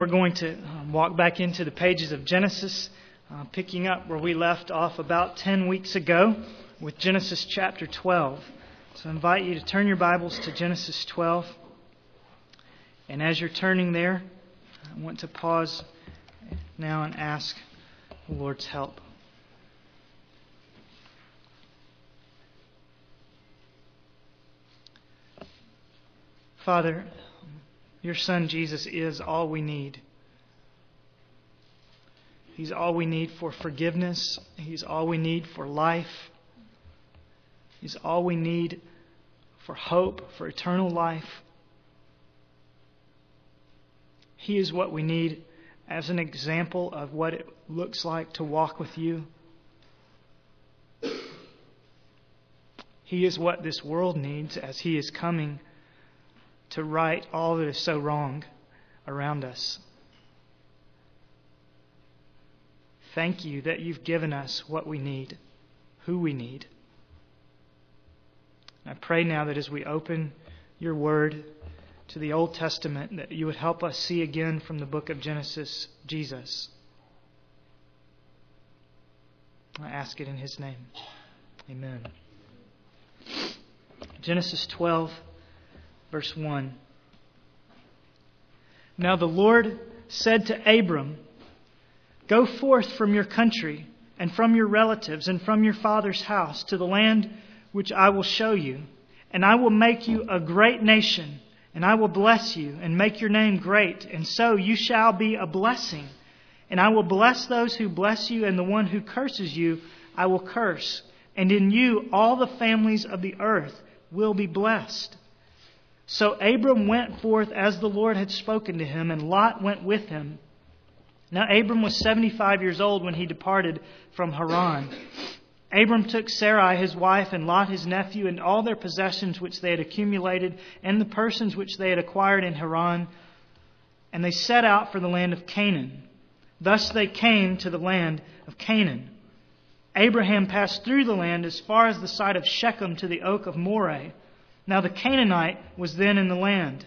We're going to um, walk back into the pages of Genesis, uh, picking up where we left off about 10 weeks ago with Genesis chapter 12. So I invite you to turn your Bibles to Genesis 12. And as you're turning there, I want to pause now and ask the Lord's help. Father, your Son Jesus is all we need. He's all we need for forgiveness. He's all we need for life. He's all we need for hope, for eternal life. He is what we need as an example of what it looks like to walk with you. He is what this world needs as He is coming to right all that is so wrong around us. Thank you that you've given us what we need, who we need. I pray now that as we open your word to the Old Testament, that you would help us see again from the book of Genesis Jesus. I ask it in his name. Amen. Genesis 12 verse 1. Now the Lord said to Abram, Go forth from your country and from your relatives and from your father's house to the land which I will show you, and I will make you a great nation, and I will bless you and make your name great, and so you shall be a blessing. And I will bless those who bless you, and the one who curses you I will curse. And in you all the families of the earth will be blessed. So Abram went forth as the Lord had spoken to him, and Lot went with him. Now Abram was 75 years old when he departed from Haran. Abram took Sarai his wife, and Lot his nephew, and all their possessions which they had accumulated, and the persons which they had acquired in Haran, and they set out for the land of Canaan. Thus they came to the land of Canaan. Abraham passed through the land as far as the site of Shechem to the oak of Moreh. Now the Canaanite was then in the land.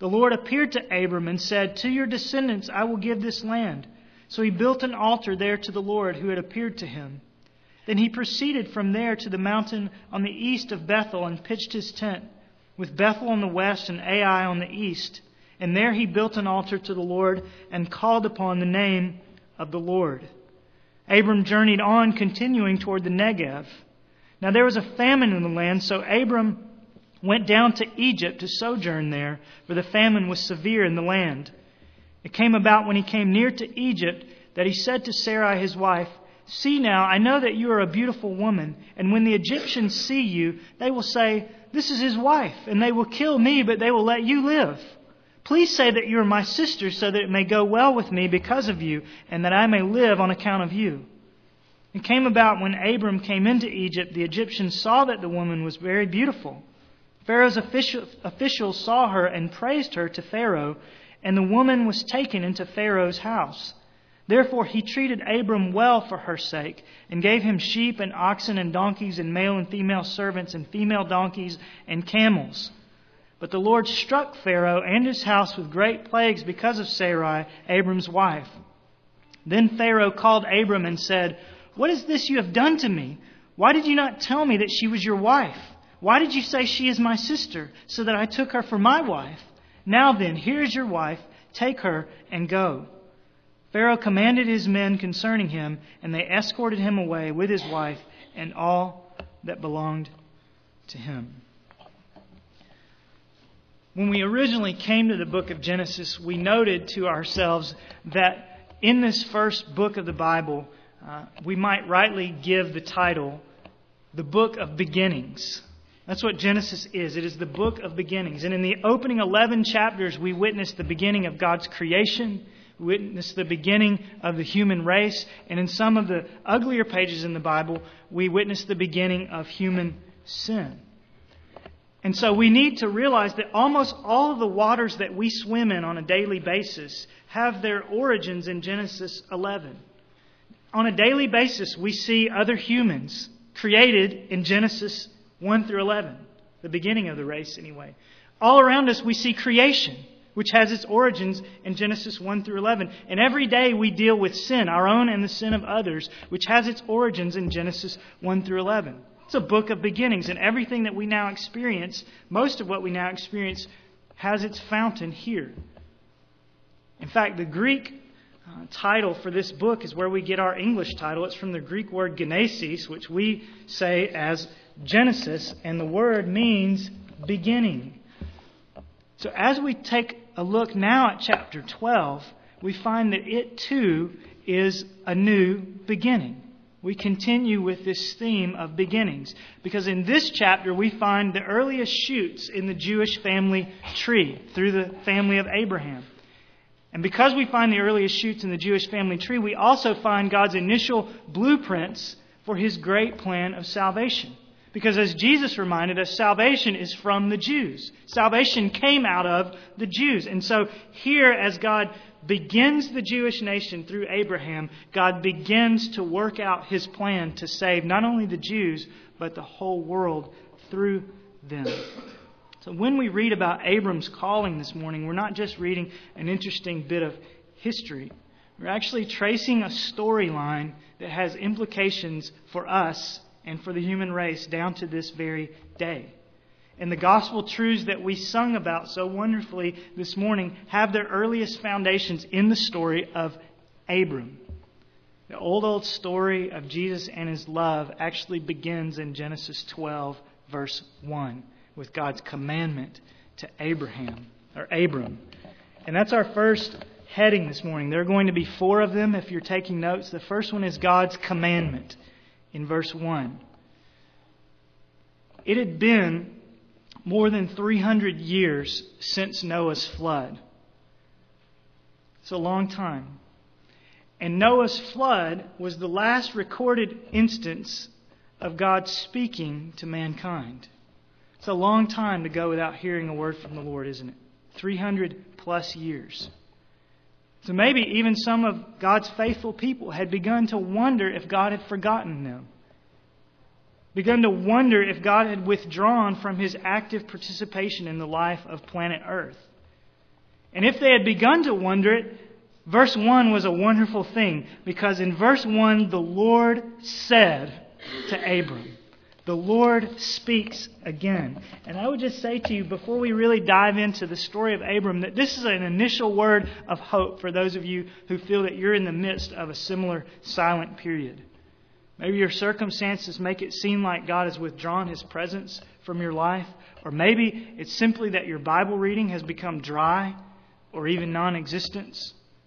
The Lord appeared to Abram and said, To your descendants I will give this land. So he built an altar there to the Lord who had appeared to him. Then he proceeded from there to the mountain on the east of Bethel and pitched his tent, with Bethel on the west and Ai on the east. And there he built an altar to the Lord and called upon the name of the Lord. Abram journeyed on, continuing toward the Negev. Now there was a famine in the land, so Abram went down to Egypt to sojourn there, for the famine was severe in the land. It came about when he came near to Egypt that he said to Sarai his wife, See now, I know that you are a beautiful woman, and when the Egyptians see you, they will say, This is his wife, and they will kill me, but they will let you live. Please say that you are my sister, so that it may go well with me because of you, and that I may live on account of you. It came about when Abram came into Egypt, the Egyptians saw that the woman was very beautiful. Pharaoh's officials saw her and praised her to Pharaoh, and the woman was taken into Pharaoh's house. Therefore he treated Abram well for her sake, and gave him sheep and oxen and donkeys and male and female servants and female donkeys and camels. But the Lord struck Pharaoh and his house with great plagues because of Sarai, Abram's wife. Then Pharaoh called Abram and said, What is this you have done to me? Why did you not tell me that she was your wife? Why did you say she is my sister, so that I took her for my wife? Now then, here is your wife. Take her and go. Pharaoh commanded his men concerning him, and they escorted him away with his wife and all that belonged to him. When we originally came to the book of Genesis, we noted to ourselves that in this first book of the Bible, uh, we might rightly give the title, The Book of Beginnings. That's what Genesis is. It is the book of beginnings. And in the opening 11 chapters, we witness the beginning of God's creation, we witness the beginning of the human race, and in some of the uglier pages in the Bible, we witness the beginning of human sin. And so we need to realize that almost all of the waters that we swim in on a daily basis have their origins in Genesis 11. On a daily basis, we see other humans created in Genesis 1 through 11, the beginning of the race anyway. All around us, we see creation. which has its origins in Genesis 1 through 11. And every day we deal with sin, our own and the sin of others, which has its origins in Genesis 1 through 11. It's a book of beginnings, and everything that we now experience, most of what we now experience, has its fountain here. In fact, the Greek uh, title for this book is where we get our English title. It's from the Greek word genesis, which we say as Genesis, and the word means beginning. So as we take a look now at chapter 12, we find that it too is a new beginning. We continue with this theme of beginnings because in this chapter we find the earliest shoots in the Jewish family tree through the family of Abraham. And because we find the earliest shoots in the Jewish family tree, we also find God's initial blueprints for his great plan of salvation. Because as Jesus reminded us, salvation is from the Jews. Salvation came out of the Jews. And so here, as God begins the Jewish nation through Abraham, God begins to work out his plan to save not only the Jews, but the whole world through them. So when we read about Abram's calling this morning, we're not just reading an interesting bit of history. We're actually tracing a storyline that has implications for us and for the human race down to this very day. And the gospel truths that we sung about so wonderfully this morning have their earliest foundations in the story of Abram. The old, old story of Jesus and his love actually begins in Genesis 12, verse 1, with God's commandment to Abraham, or Abram. And that's our first heading this morning. There are going to be four of them if you're taking notes. The first one is God's commandment in verse 1. It had been more than 300 years since Noah's flood. It's a long time. And Noah's flood was the last recorded instance of God speaking to mankind. It's a long time to go without hearing a word from the Lord, isn't it? 300 plus years. So maybe even some of God's faithful people had begun to wonder if God had forgotten them. Begun to wonder if God had withdrawn from his active participation in the life of planet Earth. And if they had begun to wonder it, verse 1 was a wonderful thing because in verse 1 the Lord said to Abram, the Lord speaks again. And I would just say to you, before we really dive into the story of Abram, that this is an initial word of hope for those of you who feel that you're in the midst of a similar silent period. Maybe your circumstances make it seem like God has withdrawn His presence from your life. Or maybe it's simply that your Bible reading has become dry or even non existent.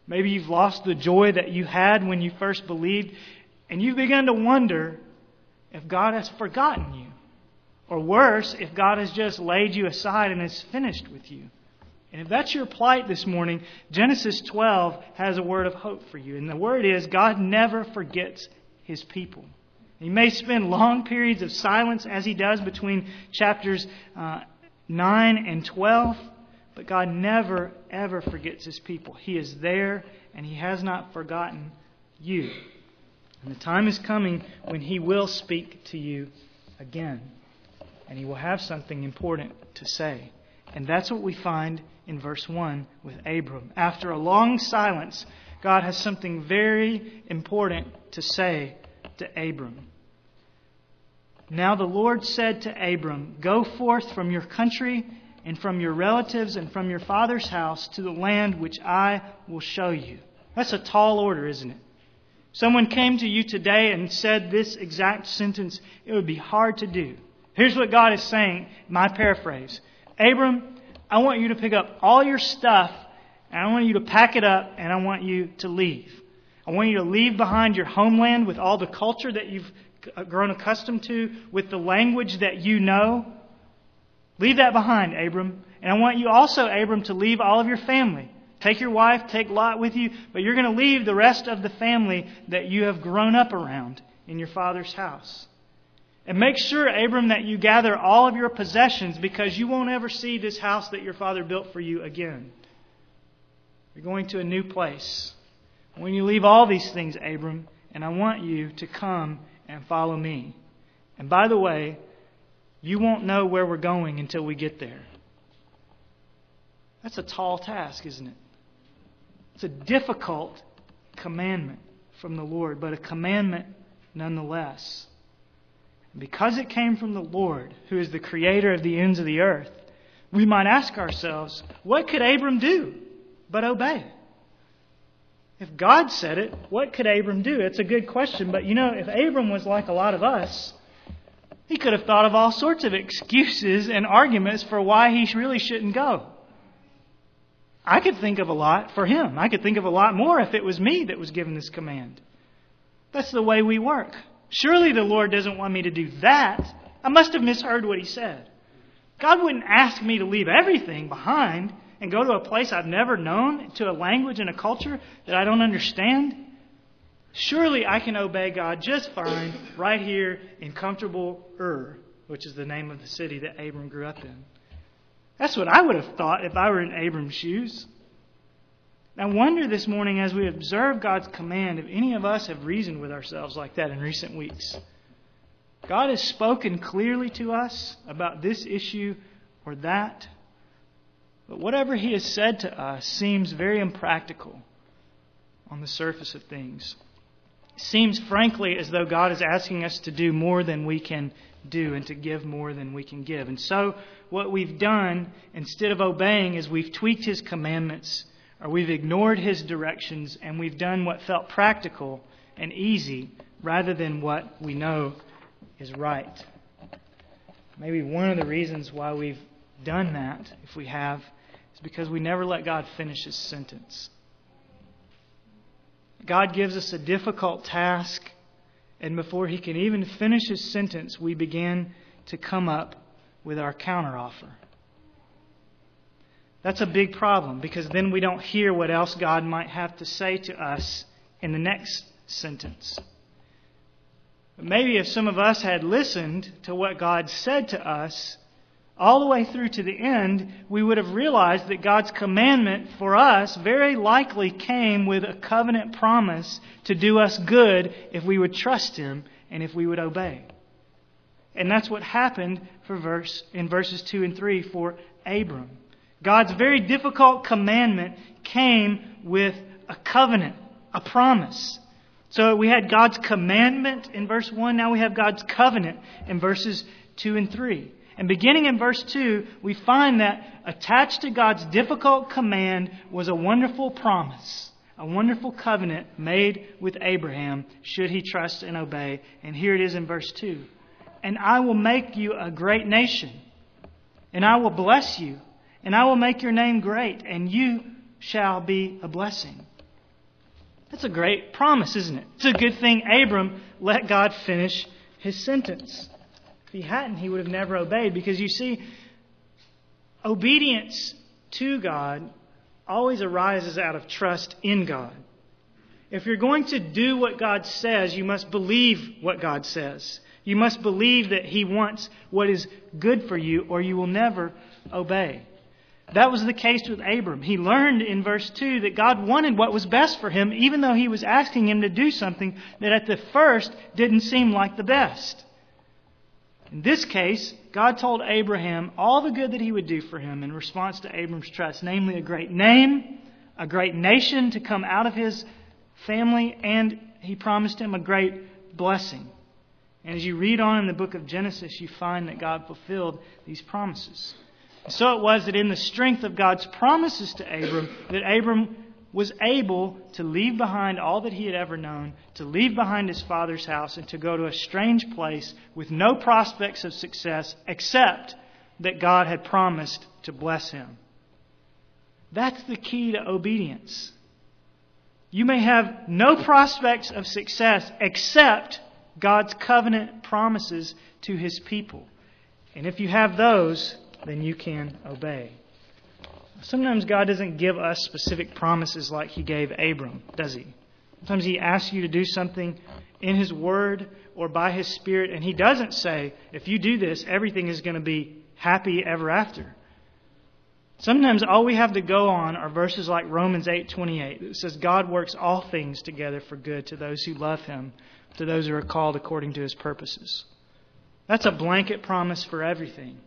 Maybe you've lost the joy that you had when you first believed, and you've begun to wonder if God has forgotten you. Or worse, if God has just laid you aside and is finished with you. And if that's your plight this morning, Genesis 12 has a word of hope for you. And the word is God never forgets his people. He may spend long periods of silence as he does between chapters uh, 9 and 12, but God never, ever forgets his people. He is there and he has not forgotten you. And the time is coming when He will speak to you again. And He will have something important to say. And that's what we find in verse 1 with Abram. After a long silence, God has something very important to say to Abram. Now the Lord said to Abram, Go forth from your country and from your relatives and from your father's house to the land which I will show you. That's a tall order, isn't it? Someone came to you today and said this exact sentence, it would be hard to do. Here's what God is saying, my paraphrase. Abram, I want you to pick up all your stuff and I want you to pack it up and I want you to leave. I want you to leave behind your homeland with all the culture that you've grown accustomed to, with the language that you know. Leave that behind, Abram. And I want you also, Abram, to leave all of your family. Take your wife, take Lot with you, but you're going to leave the rest of the family that you have grown up around in your father's house. And make sure, Abram, that you gather all of your possessions because you won't ever see this house that your father built for you again. You're going to a new place. When you leave all these things, Abram, and I want you to come and follow me. And by the way, you won't know where we're going until we get there. That's a tall task, isn't it? It's a difficult commandment from the Lord, but a commandment nonetheless. And because it came from the Lord, who is the creator of the ends of the earth, we might ask ourselves, what could Abram do but obey? If God said it, what could Abram do? It's a good question, but you know, if Abram was like a lot of us, he could have thought of all sorts of excuses and arguments for why he really shouldn't go. I could think of a lot for him. I could think of a lot more if it was me that was given this command. That's the way we work. Surely the Lord doesn't want me to do that. I must have misheard what he said. God wouldn't ask me to leave everything behind and go to a place I've never known, to a language and a culture that I don't understand. Surely I can obey God just fine right here in comfortable Ur, which is the name of the city that Abram grew up in. That's what I would have thought if I were in Abram's shoes. I wonder this morning as we observe God's command if any of us have reasoned with ourselves like that in recent weeks. God has spoken clearly to us about this issue or that, but whatever He has said to us seems very impractical on the surface of things. It seems, frankly, as though God is asking us to do more than we can do and to give more than we can give. And so, what we've done, instead of obeying, is we've tweaked His commandments or we've ignored His directions and we've done what felt practical and easy rather than what we know is right. Maybe one of the reasons why we've done that, if we have, is because we never let God finish His sentence. God gives us a difficult task, and before He can even finish His sentence, we begin to come up with our counteroffer. That's a big problem because then we don't hear what else God might have to say to us in the next sentence. But maybe if some of us had listened to what God said to us all the way through to the end, we would have realized that God's commandment for us very likely came with a covenant promise to do us good if we would trust Him and if we would obey. And that's what happened for verse in verses 2 and 3 for Abram. God's very difficult commandment came with a covenant, a promise. So we had God's commandment in verse 1, now we have God's covenant in verses 2 and 3. And beginning in verse 2, we find that attached to God's difficult command was a wonderful promise, a wonderful covenant made with Abraham, should he trust and obey. And here it is in verse 2 And I will make you a great nation, and I will bless you, and I will make your name great, and you shall be a blessing. That's a great promise, isn't it? It's a good thing Abram let God finish his sentence. He hadn't, he would have never obeyed. Because you see, obedience to God always arises out of trust in God. If you're going to do what God says, you must believe what God says. You must believe that He wants what is good for you, or you will never obey. That was the case with Abram. He learned in verse 2 that God wanted what was best for him, even though he was asking him to do something that at the first didn't seem like the best. In this case, God told Abraham all the good that he would do for him in response to Abram's trust, namely a great name, a great nation to come out of his family, and he promised him a great blessing. And as you read on in the book of Genesis, you find that God fulfilled these promises. So it was that in the strength of God's promises to Abram, that Abram was able to leave behind all that he had ever known, to leave behind his father's house, and to go to a strange place with no prospects of success except that God had promised to bless him. That's the key to obedience. You may have no prospects of success except God's covenant promises to his people. And if you have those, then you can obey. Sometimes God doesn't give us specific promises like He gave Abram, does He? Sometimes He asks you to do something in His Word or by His Spirit, and He doesn't say, if you do this, everything is going to be happy ever after. Sometimes all we have to go on are verses like Romans 8:28 that says God works all things together for good to those who love him, to those who are called according to his purposes. That's a blanket promise for everything.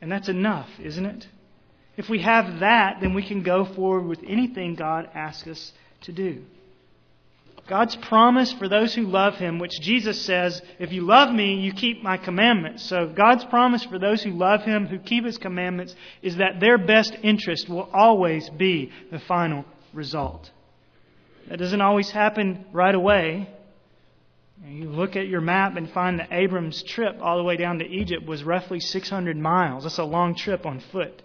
And that's enough, isn't it? If we have that, then we can go forward with anything God asks us to do. God's promise for those who love Him, which Jesus says, if you love me, you keep my commandments. So God's promise for those who love Him, who keep His commandments, is that their best interest will always be the final result. That doesn't always happen right away. You look at your map and find that Abram's trip all the way down to Egypt was roughly 600 miles. That's a long trip on foot.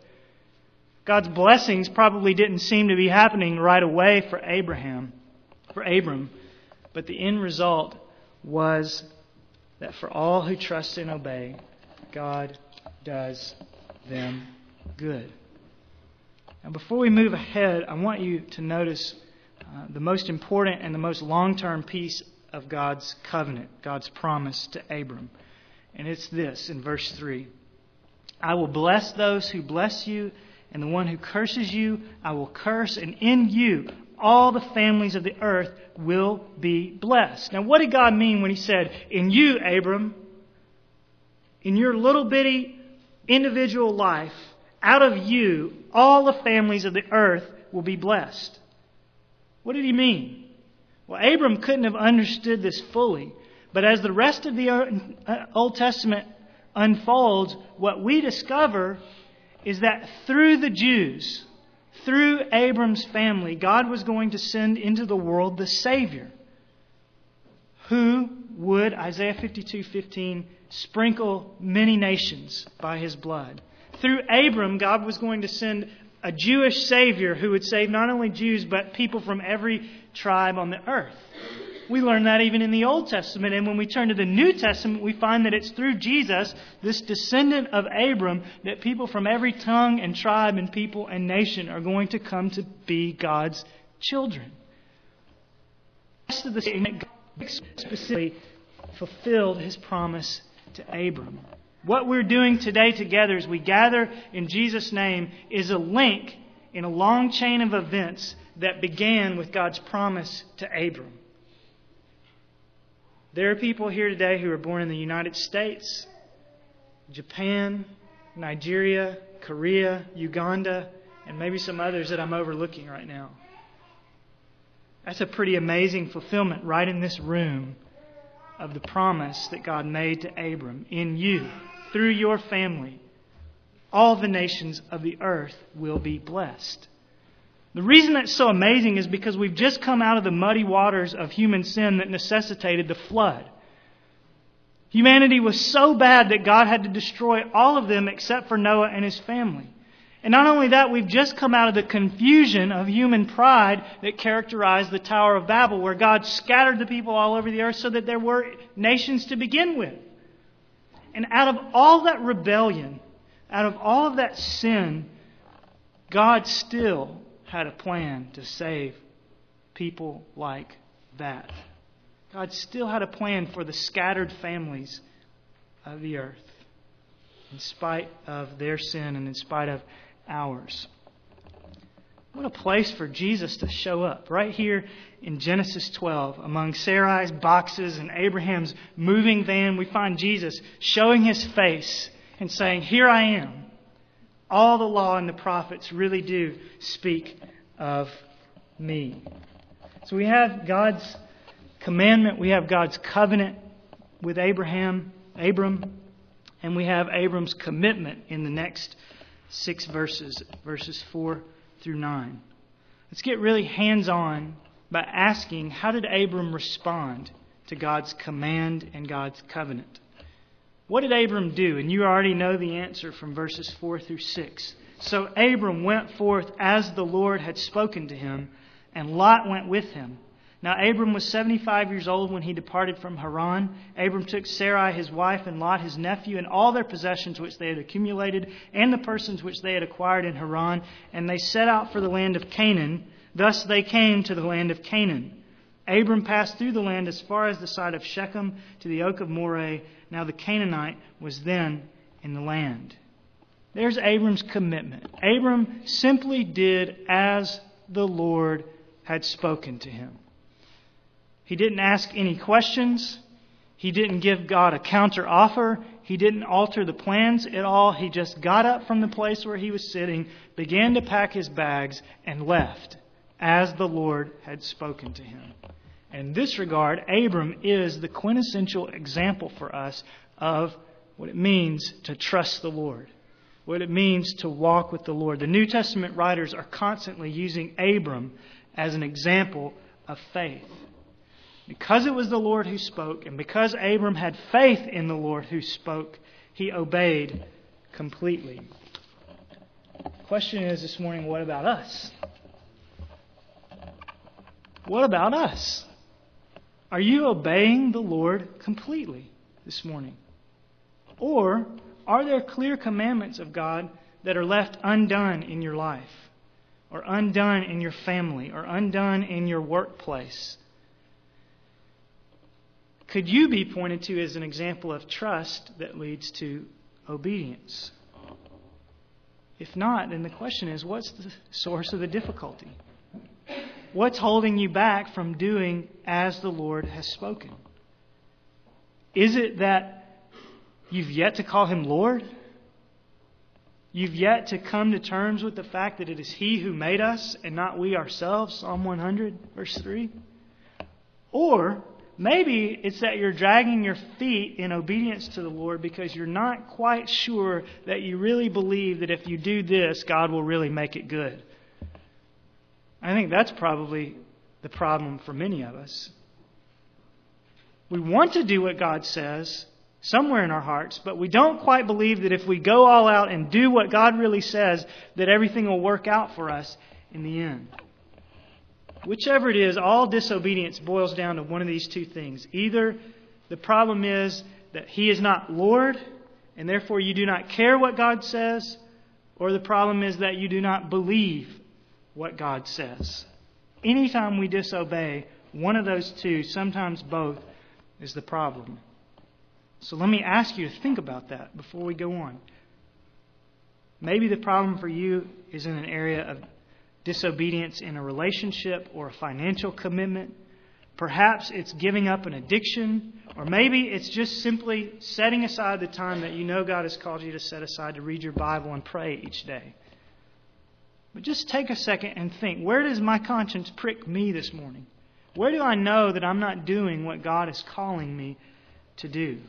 God's blessings probably didn't seem to be happening right away for Abraham for Abram. But the end result was that for all who trust and obey, God does them good. Now, before we move ahead, I want you to notice uh, the most important and the most long term piece of God's covenant, God's promise to Abram. And it's this in verse 3 I will bless those who bless you, and the one who curses you, I will curse, and in you all the families of the earth will be blessed. Now, what did God mean when He said, In you, Abram, in your little bitty individual life, out of you, all the families of the earth will be blessed? What did He mean? Well, Abram couldn't have understood this fully, but as the rest of the uh, Old Testament unfolds, what we discover is that through the Jews, through Abram's family, God was going to send into the world the Savior who would, Isaiah 52:15, sprinkle many nations by his blood. Through Abram, God was going to send a Jewish Savior who would save not only Jews, but people from every tribe on the earth. We learn that even in the Old Testament. And when we turn to the New Testament, we find that it's through Jesus, this descendant of Abram, that people from every tongue and tribe and people and nation are going to come to be God's children. The rest of the statement, God specifically fulfilled his promise to Abram. What we're doing today together as we gather in Jesus' name is a link in a long chain of events that began with God's promise to Abram. There are people here today who are born in the United States, Japan, Nigeria, Korea, Uganda, and maybe some others that I'm overlooking right now. That's a pretty amazing fulfillment right in this room of the promise that God made to Abram. In you, through your family, all the nations of the earth will be blessed. The reason that's so amazing is because we've just come out of the muddy waters of human sin that necessitated the flood. Humanity was so bad that God had to destroy all of them except for Noah and his family. And not only that, we've just come out of the confusion of human pride that characterized the Tower of Babel, where God scattered the people all over the earth so that there were nations to begin with. And out of all that rebellion, out of all of that sin, God still had a plan to save people like that. God still had a plan for the scattered families of the earth, in spite of their sin and in spite of ours. What a place for Jesus to show up, right here in Genesis 12. Among Sarai's boxes and Abraham's moving van, we find Jesus showing his face and saying, Here I am all the law and the prophets really do speak of me. So we have God's commandment, we have God's covenant with Abraham, Abram, and we have Abram's commitment in the next six verses, verses 4 through 9. Let's get really hands on by asking how did Abram respond to God's command and God's covenant? What did Abram do? And you already know the answer from verses 4 through 6. So Abram went forth as the Lord had spoken to him, and Lot went with him. Now Abram was 75 years old when he departed from Haran. Abram took Sarai his wife and Lot his nephew and all their possessions which they had accumulated and the persons which they had acquired in Haran, and they set out for the land of Canaan. Thus they came to the land of Canaan. Abram passed through the land as far as the side of Shechem to the oak of Moreh now the Canaanite was then in the land. There's Abram's commitment. Abram simply did as the Lord had spoken to him. He didn't ask any questions. He didn't give God a counter offer. He didn't alter the plans at all. He just got up from the place where he was sitting, began to pack his bags, and left as the Lord had spoken to him. In this regard, Abram is the quintessential example for us of what it means to trust the Lord, what it means to walk with the Lord. The New Testament writers are constantly using Abram as an example of faith. Because it was the Lord who spoke, and because Abram had faith in the Lord who spoke, he obeyed completely. The question is this morning what about us? What about us? Are you obeying the Lord completely this morning? Or are there clear commandments of God that are left undone in your life, or undone in your family, or undone in your workplace? Could you be pointed to as an example of trust that leads to obedience? If not, then the question is what's the source of the difficulty? What's holding you back from doing as the Lord has spoken? Is it that you've yet to call him Lord? You've yet to come to terms with the fact that it is He who made us and not we ourselves, Psalm 100, verse 3? Or Maybe it's that you're dragging your feet in obedience to the Lord because you're not quite sure that you really believe that if you do this, God will really make it good. I think that's probably the problem for many of us. We want to do what God says somewhere in our hearts, but we don't quite believe that if we go all out and do what God really says, that everything will work out for us in the end. Whichever it is, all disobedience boils down to one of these two things. Either the problem is that He is not Lord, and therefore you do not care what God says, or the problem is that you do not believe what God says. Anytime we disobey, one of those two, sometimes both, is the problem. So let me ask you to think about that before we go on. Maybe the problem for you is in an area of disobedience in a relationship or a financial commitment. Perhaps it's giving up an addiction, or maybe it's just simply setting aside the time that you know God has called you to set aside to read your Bible and pray each day. But just take a second and think where does my conscience prick me this morning? Where do I know that I'm not doing what God is calling me to do?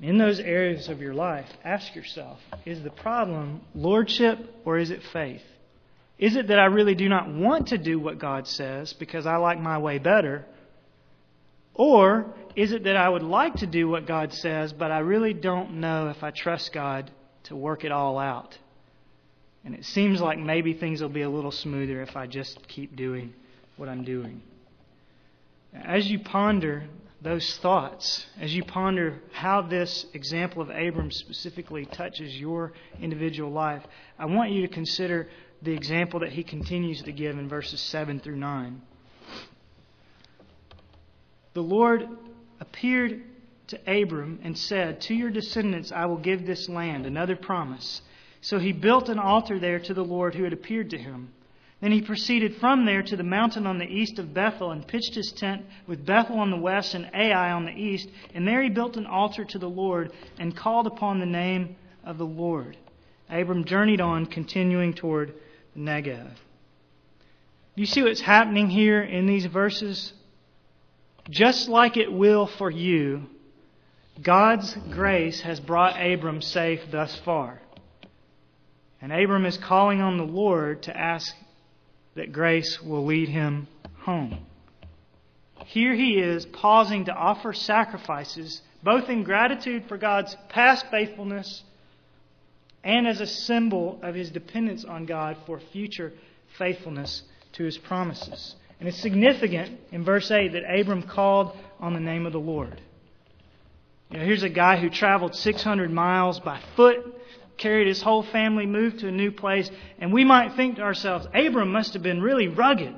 In those areas of your life, ask yourself is the problem lordship or is it faith? Is it that I really do not want to do what God says because I like my way better? Or is it that I would like to do what God says, but I really don't know if I trust God to work it all out? And it seems like maybe things will be a little smoother if I just keep doing what I'm doing. As you ponder those thoughts, as you ponder how this example of Abram specifically touches your individual life, I want you to consider the example that he continues to give in verses 7 through 9. The Lord appeared to Abram and said, To your descendants I will give this land, another promise. So he built an altar there to the Lord who had appeared to him. Then he proceeded from there to the mountain on the east of Bethel and pitched his tent with Bethel on the west and Ai on the east. And there he built an altar to the Lord and called upon the name of the Lord. Abram journeyed on, continuing toward the Negev. You see what's happening here in these verses? Just like it will for you, God's grace has brought Abram safe thus far. And Abram is calling on the Lord to ask that grace will lead him home. Here he is pausing to offer sacrifices, both in gratitude for God's past faithfulness and as a symbol of his dependence on God for future faithfulness to his promises. And it's significant in verse 8 that Abram called on the name of the Lord. You know, here's a guy who traveled 600 miles by foot, carried his whole family, moved to a new place, and we might think to ourselves, Abram must have been really rugged.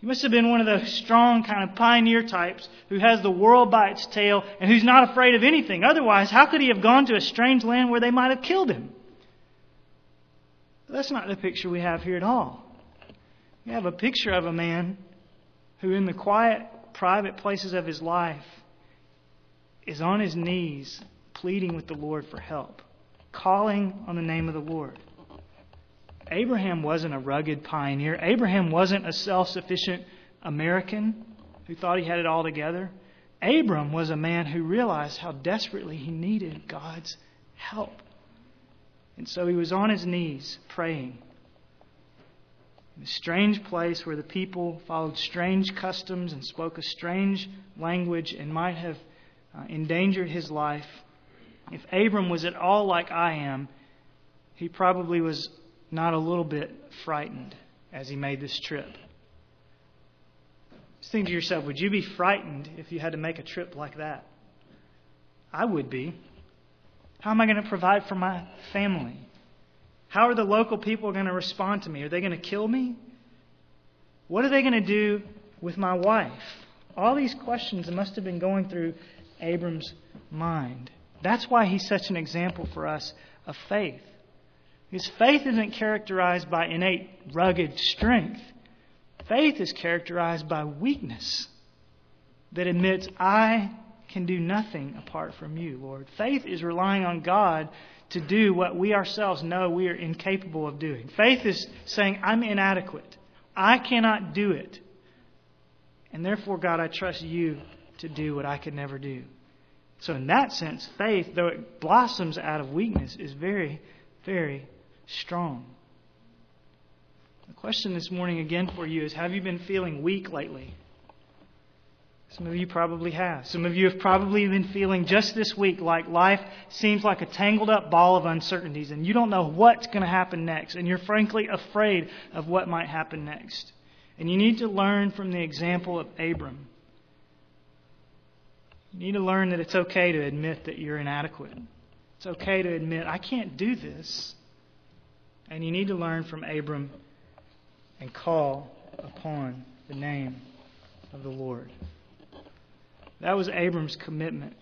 He must have been one of those strong kind of pioneer types who has the world by its tail and who's not afraid of anything. Otherwise, how could he have gone to a strange land where they might have killed him? That's not the picture we have here at all. We have a picture of a man who, in the quiet, private places of his life, is on his knees pleading with the Lord for help, calling on the name of the Lord. Abraham wasn't a rugged pioneer. Abraham wasn't a self sufficient American who thought he had it all together. Abram was a man who realized how desperately he needed God's help. And so he was on his knees praying. In a strange place where the people followed strange customs and spoke a strange language and might have uh, endangered his life. If Abram was at all like I am, he probably was not a little bit frightened as he made this trip. Just think to yourself, would you be frightened if you had to make a trip like that? I would be. How am I going to provide for my family? How are the local people going to respond to me? Are they going to kill me? What are they going to do with my wife? All these questions must have been going through Abram's mind. That's why he's such an example for us of faith. His faith isn't characterized by innate rugged strength. Faith is characterized by weakness that admits, I can do nothing apart from you, Lord. Faith is relying on God to do what we ourselves know we are incapable of doing. Faith is saying, I'm inadequate. I cannot do it. And therefore, God, I trust you to do what I could never do. So, in that sense, faith, though it blossoms out of weakness, is very, very strong. The question this morning again for you is Have you been feeling weak lately? Some of you probably have. Some of you have probably been feeling just this week like life seems like a tangled up ball of uncertainties and you don't know what's going to happen next and you're frankly afraid of what might happen next. And you need to learn from the example of Abram. You need to learn that it's okay to admit that you're inadequate. It's okay to admit, I can't do this. And you need to learn from Abram and call upon the name of the Lord. That was Abram's commitment.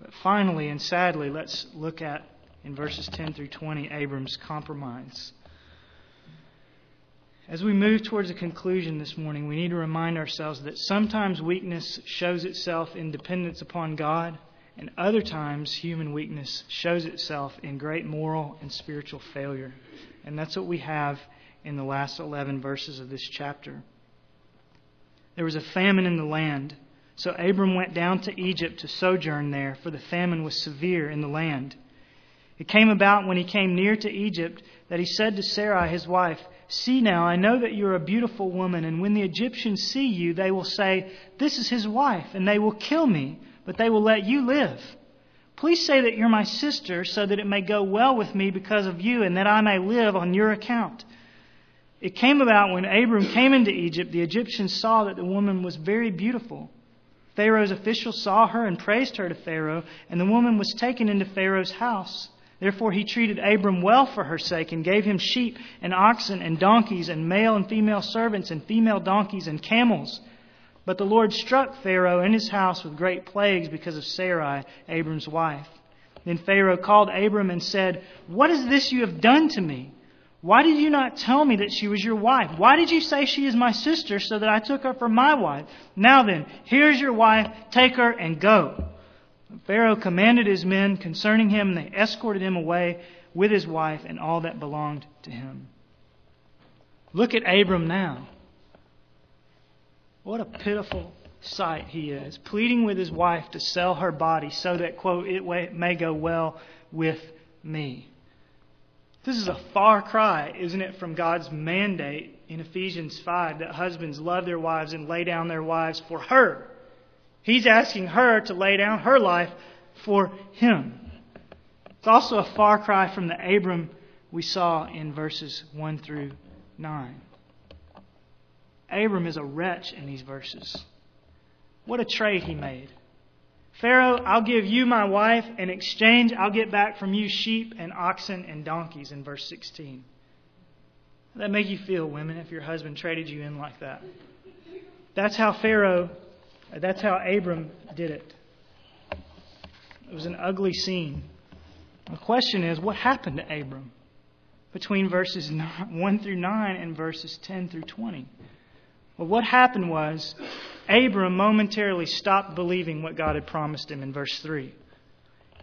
But finally and sadly, let's look at in verses 10 through 20 Abram's compromise. As we move towards a conclusion this morning, we need to remind ourselves that sometimes weakness shows itself in dependence upon God, and other times human weakness shows itself in great moral and spiritual failure. And that's what we have in the last 11 verses of this chapter. There was a famine in the land, so Abram went down to Egypt to sojourn there, for the famine was severe in the land. It came about when he came near to Egypt that he said to Sarai his wife, See now, I know that you're a beautiful woman, and when the Egyptians see you, they will say, This is his wife, and they will kill me, but they will let you live. Please say that you're my sister, so that it may go well with me because of you, and that I may live on your account. It came about when Abram came into Egypt, the Egyptians saw that the woman was very beautiful. Pharaoh's officials saw her and praised her to Pharaoh, and the woman was taken into Pharaoh's house. Therefore, he treated Abram well for her sake and gave him sheep and oxen and donkeys and male and female servants and female donkeys and camels. But the Lord struck Pharaoh and his house with great plagues because of Sarai, Abram's wife. Then Pharaoh called Abram and said, What is this you have done to me? Why did you not tell me that she was your wife? Why did you say she is my sister so that I took her for my wife? Now then, here's your wife. Take her and go. Pharaoh commanded his men concerning him, and they escorted him away with his wife and all that belonged to him. Look at Abram now. What a pitiful sight he is, pleading with his wife to sell her body so that, quote, it may go well with me. This is a far cry, isn't it, from God's mandate in Ephesians 5 that husbands love their wives and lay down their wives for her. He's asking her to lay down her life for him. It's also a far cry from the Abram we saw in verses 1 through 9. Abram is a wretch in these verses. What a trade he made. Pharaoh, I'll give you my wife. In exchange, I'll get back from you sheep and oxen and donkeys in verse 16. How that make you feel, women, if your husband traded you in like that? That's how Pharaoh that's how Abram did it. It was an ugly scene. The question is, what happened to Abram between verses 1 through 9 and verses 10 through 20? Well, what happened was Abram momentarily stopped believing what God had promised him in verse 3.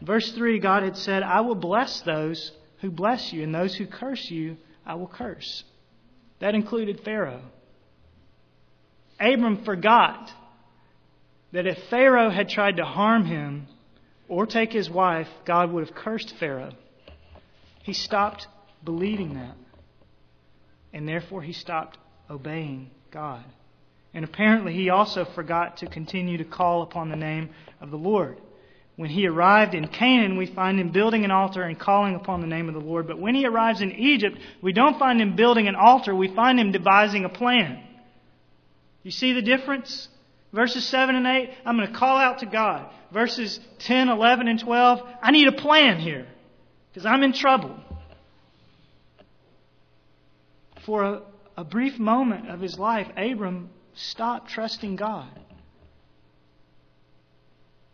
In verse 3, God had said, I will bless those who bless you, and those who curse you, I will curse. That included Pharaoh. Abram forgot that if Pharaoh had tried to harm him or take his wife, God would have cursed Pharaoh. He stopped believing that. And therefore, he stopped obeying God. And apparently, he also forgot to continue to call upon the name of the Lord. When he arrived in Canaan, we find him building an altar and calling upon the name of the Lord. But when he arrives in Egypt, we don't find him building an altar, we find him devising a plan. You see the difference? Verses 7 and 8, I'm going to call out to God. Verses 10, 11, and 12, I need a plan here because I'm in trouble. For a, a brief moment of his life, Abram stopped trusting God.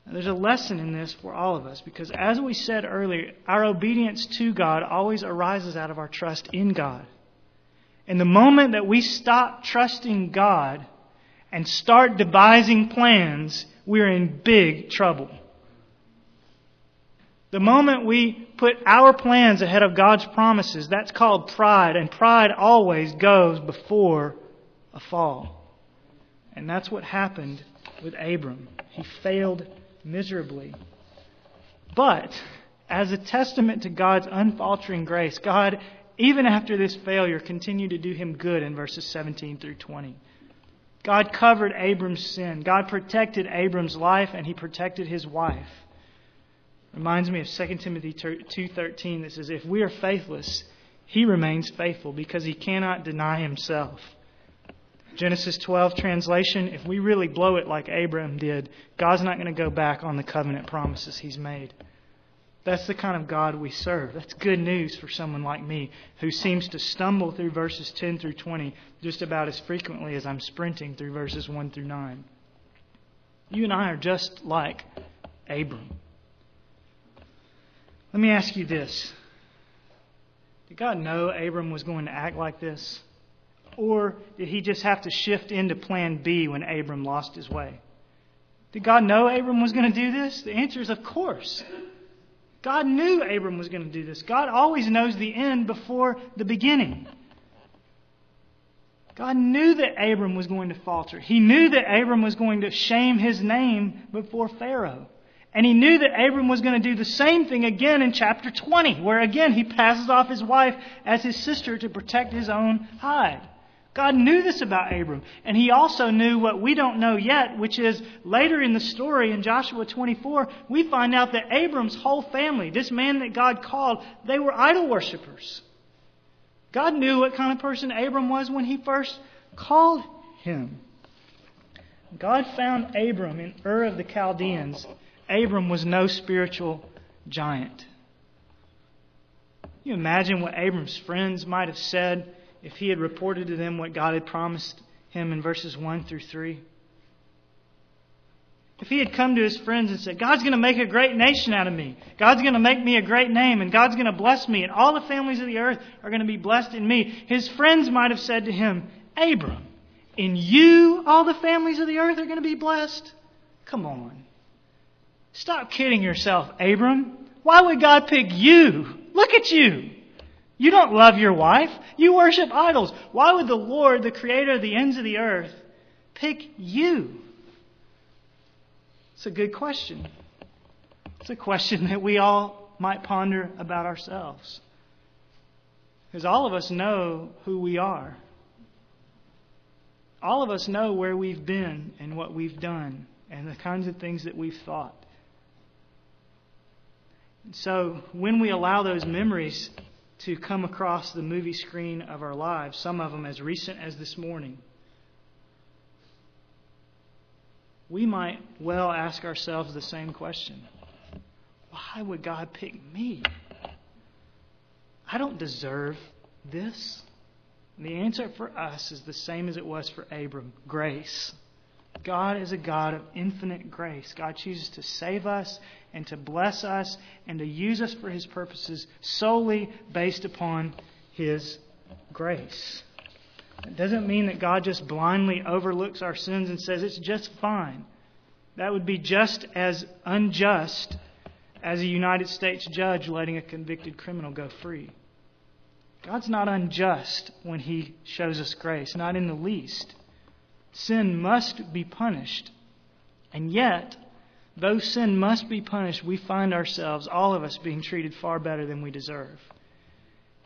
There's a lesson in this for all of us because, as we said earlier, our obedience to God always arises out of our trust in God. And the moment that we stop trusting God and start devising plans, we're in big trouble. The moment we put our plans ahead of God's promises, that's called pride, and pride always goes before a fall. And that's what happened with Abram. He failed miserably. But, as a testament to God's unfaltering grace, God, even after this failure, continued to do him good in verses 17 through 20. God covered Abram's sin. God protected Abram's life, and he protected his wife. Reminds me of 2 Timothy 2.13 that says, If we are faithless, he remains faithful because he cannot deny himself. Genesis 12 translation, if we really blow it like Abram did, God's not going to go back on the covenant promises he's made. That's the kind of God we serve. That's good news for someone like me who seems to stumble through verses 10 through 20 just about as frequently as I'm sprinting through verses 1 through 9. You and I are just like Abram. Let me ask you this Did God know Abram was going to act like this? Or did he just have to shift into plan B when Abram lost his way? Did God know Abram was going to do this? The answer is of course. God knew Abram was going to do this. God always knows the end before the beginning. God knew that Abram was going to falter. He knew that Abram was going to shame his name before Pharaoh. And he knew that Abram was going to do the same thing again in chapter 20, where again he passes off his wife as his sister to protect his own hide. God knew this about Abram. And he also knew what we don't know yet, which is later in the story in Joshua 24, we find out that Abram's whole family, this man that God called, they were idol worshippers. God knew what kind of person Abram was when he first called him. God found Abram in Ur of the Chaldeans Abram was no spiritual giant. Can you imagine what Abram's friends might have said if he had reported to them what God had promised him in verses 1 through 3? If he had come to his friends and said, God's going to make a great nation out of me, God's going to make me a great name, and God's going to bless me, and all the families of the earth are going to be blessed in me, his friends might have said to him, Abram, in you all the families of the earth are going to be blessed? Come on. Stop kidding yourself, Abram. Why would God pick you? Look at you. You don't love your wife. You worship idols. Why would the Lord, the creator of the ends of the earth, pick you? It's a good question. It's a question that we all might ponder about ourselves. Because all of us know who we are. All of us know where we've been and what we've done and the kinds of things that we've thought. And so when we allow those memories to come across the movie screen of our lives, some of them as recent as this morning, we might well ask ourselves the same question Why would God pick me? I don't deserve this. And the answer for us is the same as it was for Abram grace. God is a God of infinite grace. God chooses to save us and to bless us and to use us for His purposes solely based upon His grace. It doesn't mean that God just blindly overlooks our sins and says it's just fine. That would be just as unjust as a United States judge letting a convicted criminal go free. God's not unjust when He shows us grace, not in the least. Sin must be punished. And yet, though sin must be punished, we find ourselves, all of us, being treated far better than we deserve.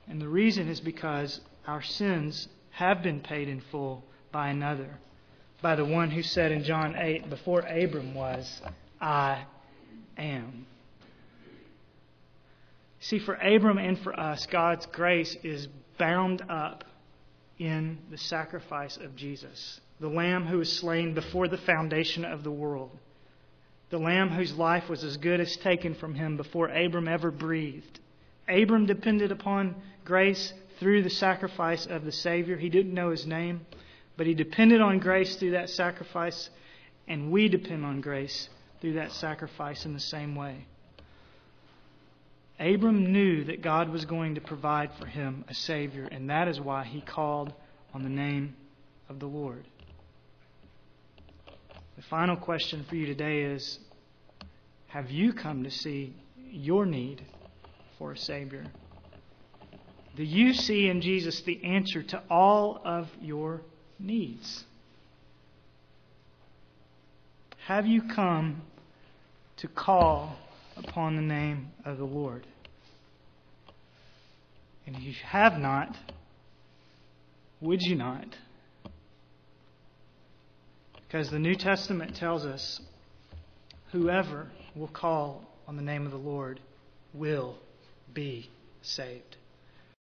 And the reason is because our sins have been paid in full by another, by the one who said in John 8, before Abram was, I am. See, for Abram and for us, God's grace is bound up in the sacrifice of Jesus, the Lamb who was slain before the foundation of the world, the Lamb whose life was as good as taken from him before Abram ever breathed. Abram depended upon grace through the sacrifice of the Savior. He didn't know his name, but he depended on grace through that sacrifice, and we depend on grace through that sacrifice in the same way. Abram knew that God was going to provide for him a Savior, and that is why he called on the name of the Lord. The final question for you today is Have you come to see your need for a Savior? Do you see in Jesus the answer to all of your needs? Have you come to call upon the name of the Lord? And if you have not, would you not? Because the New Testament tells us whoever will call on the name of the Lord will be saved.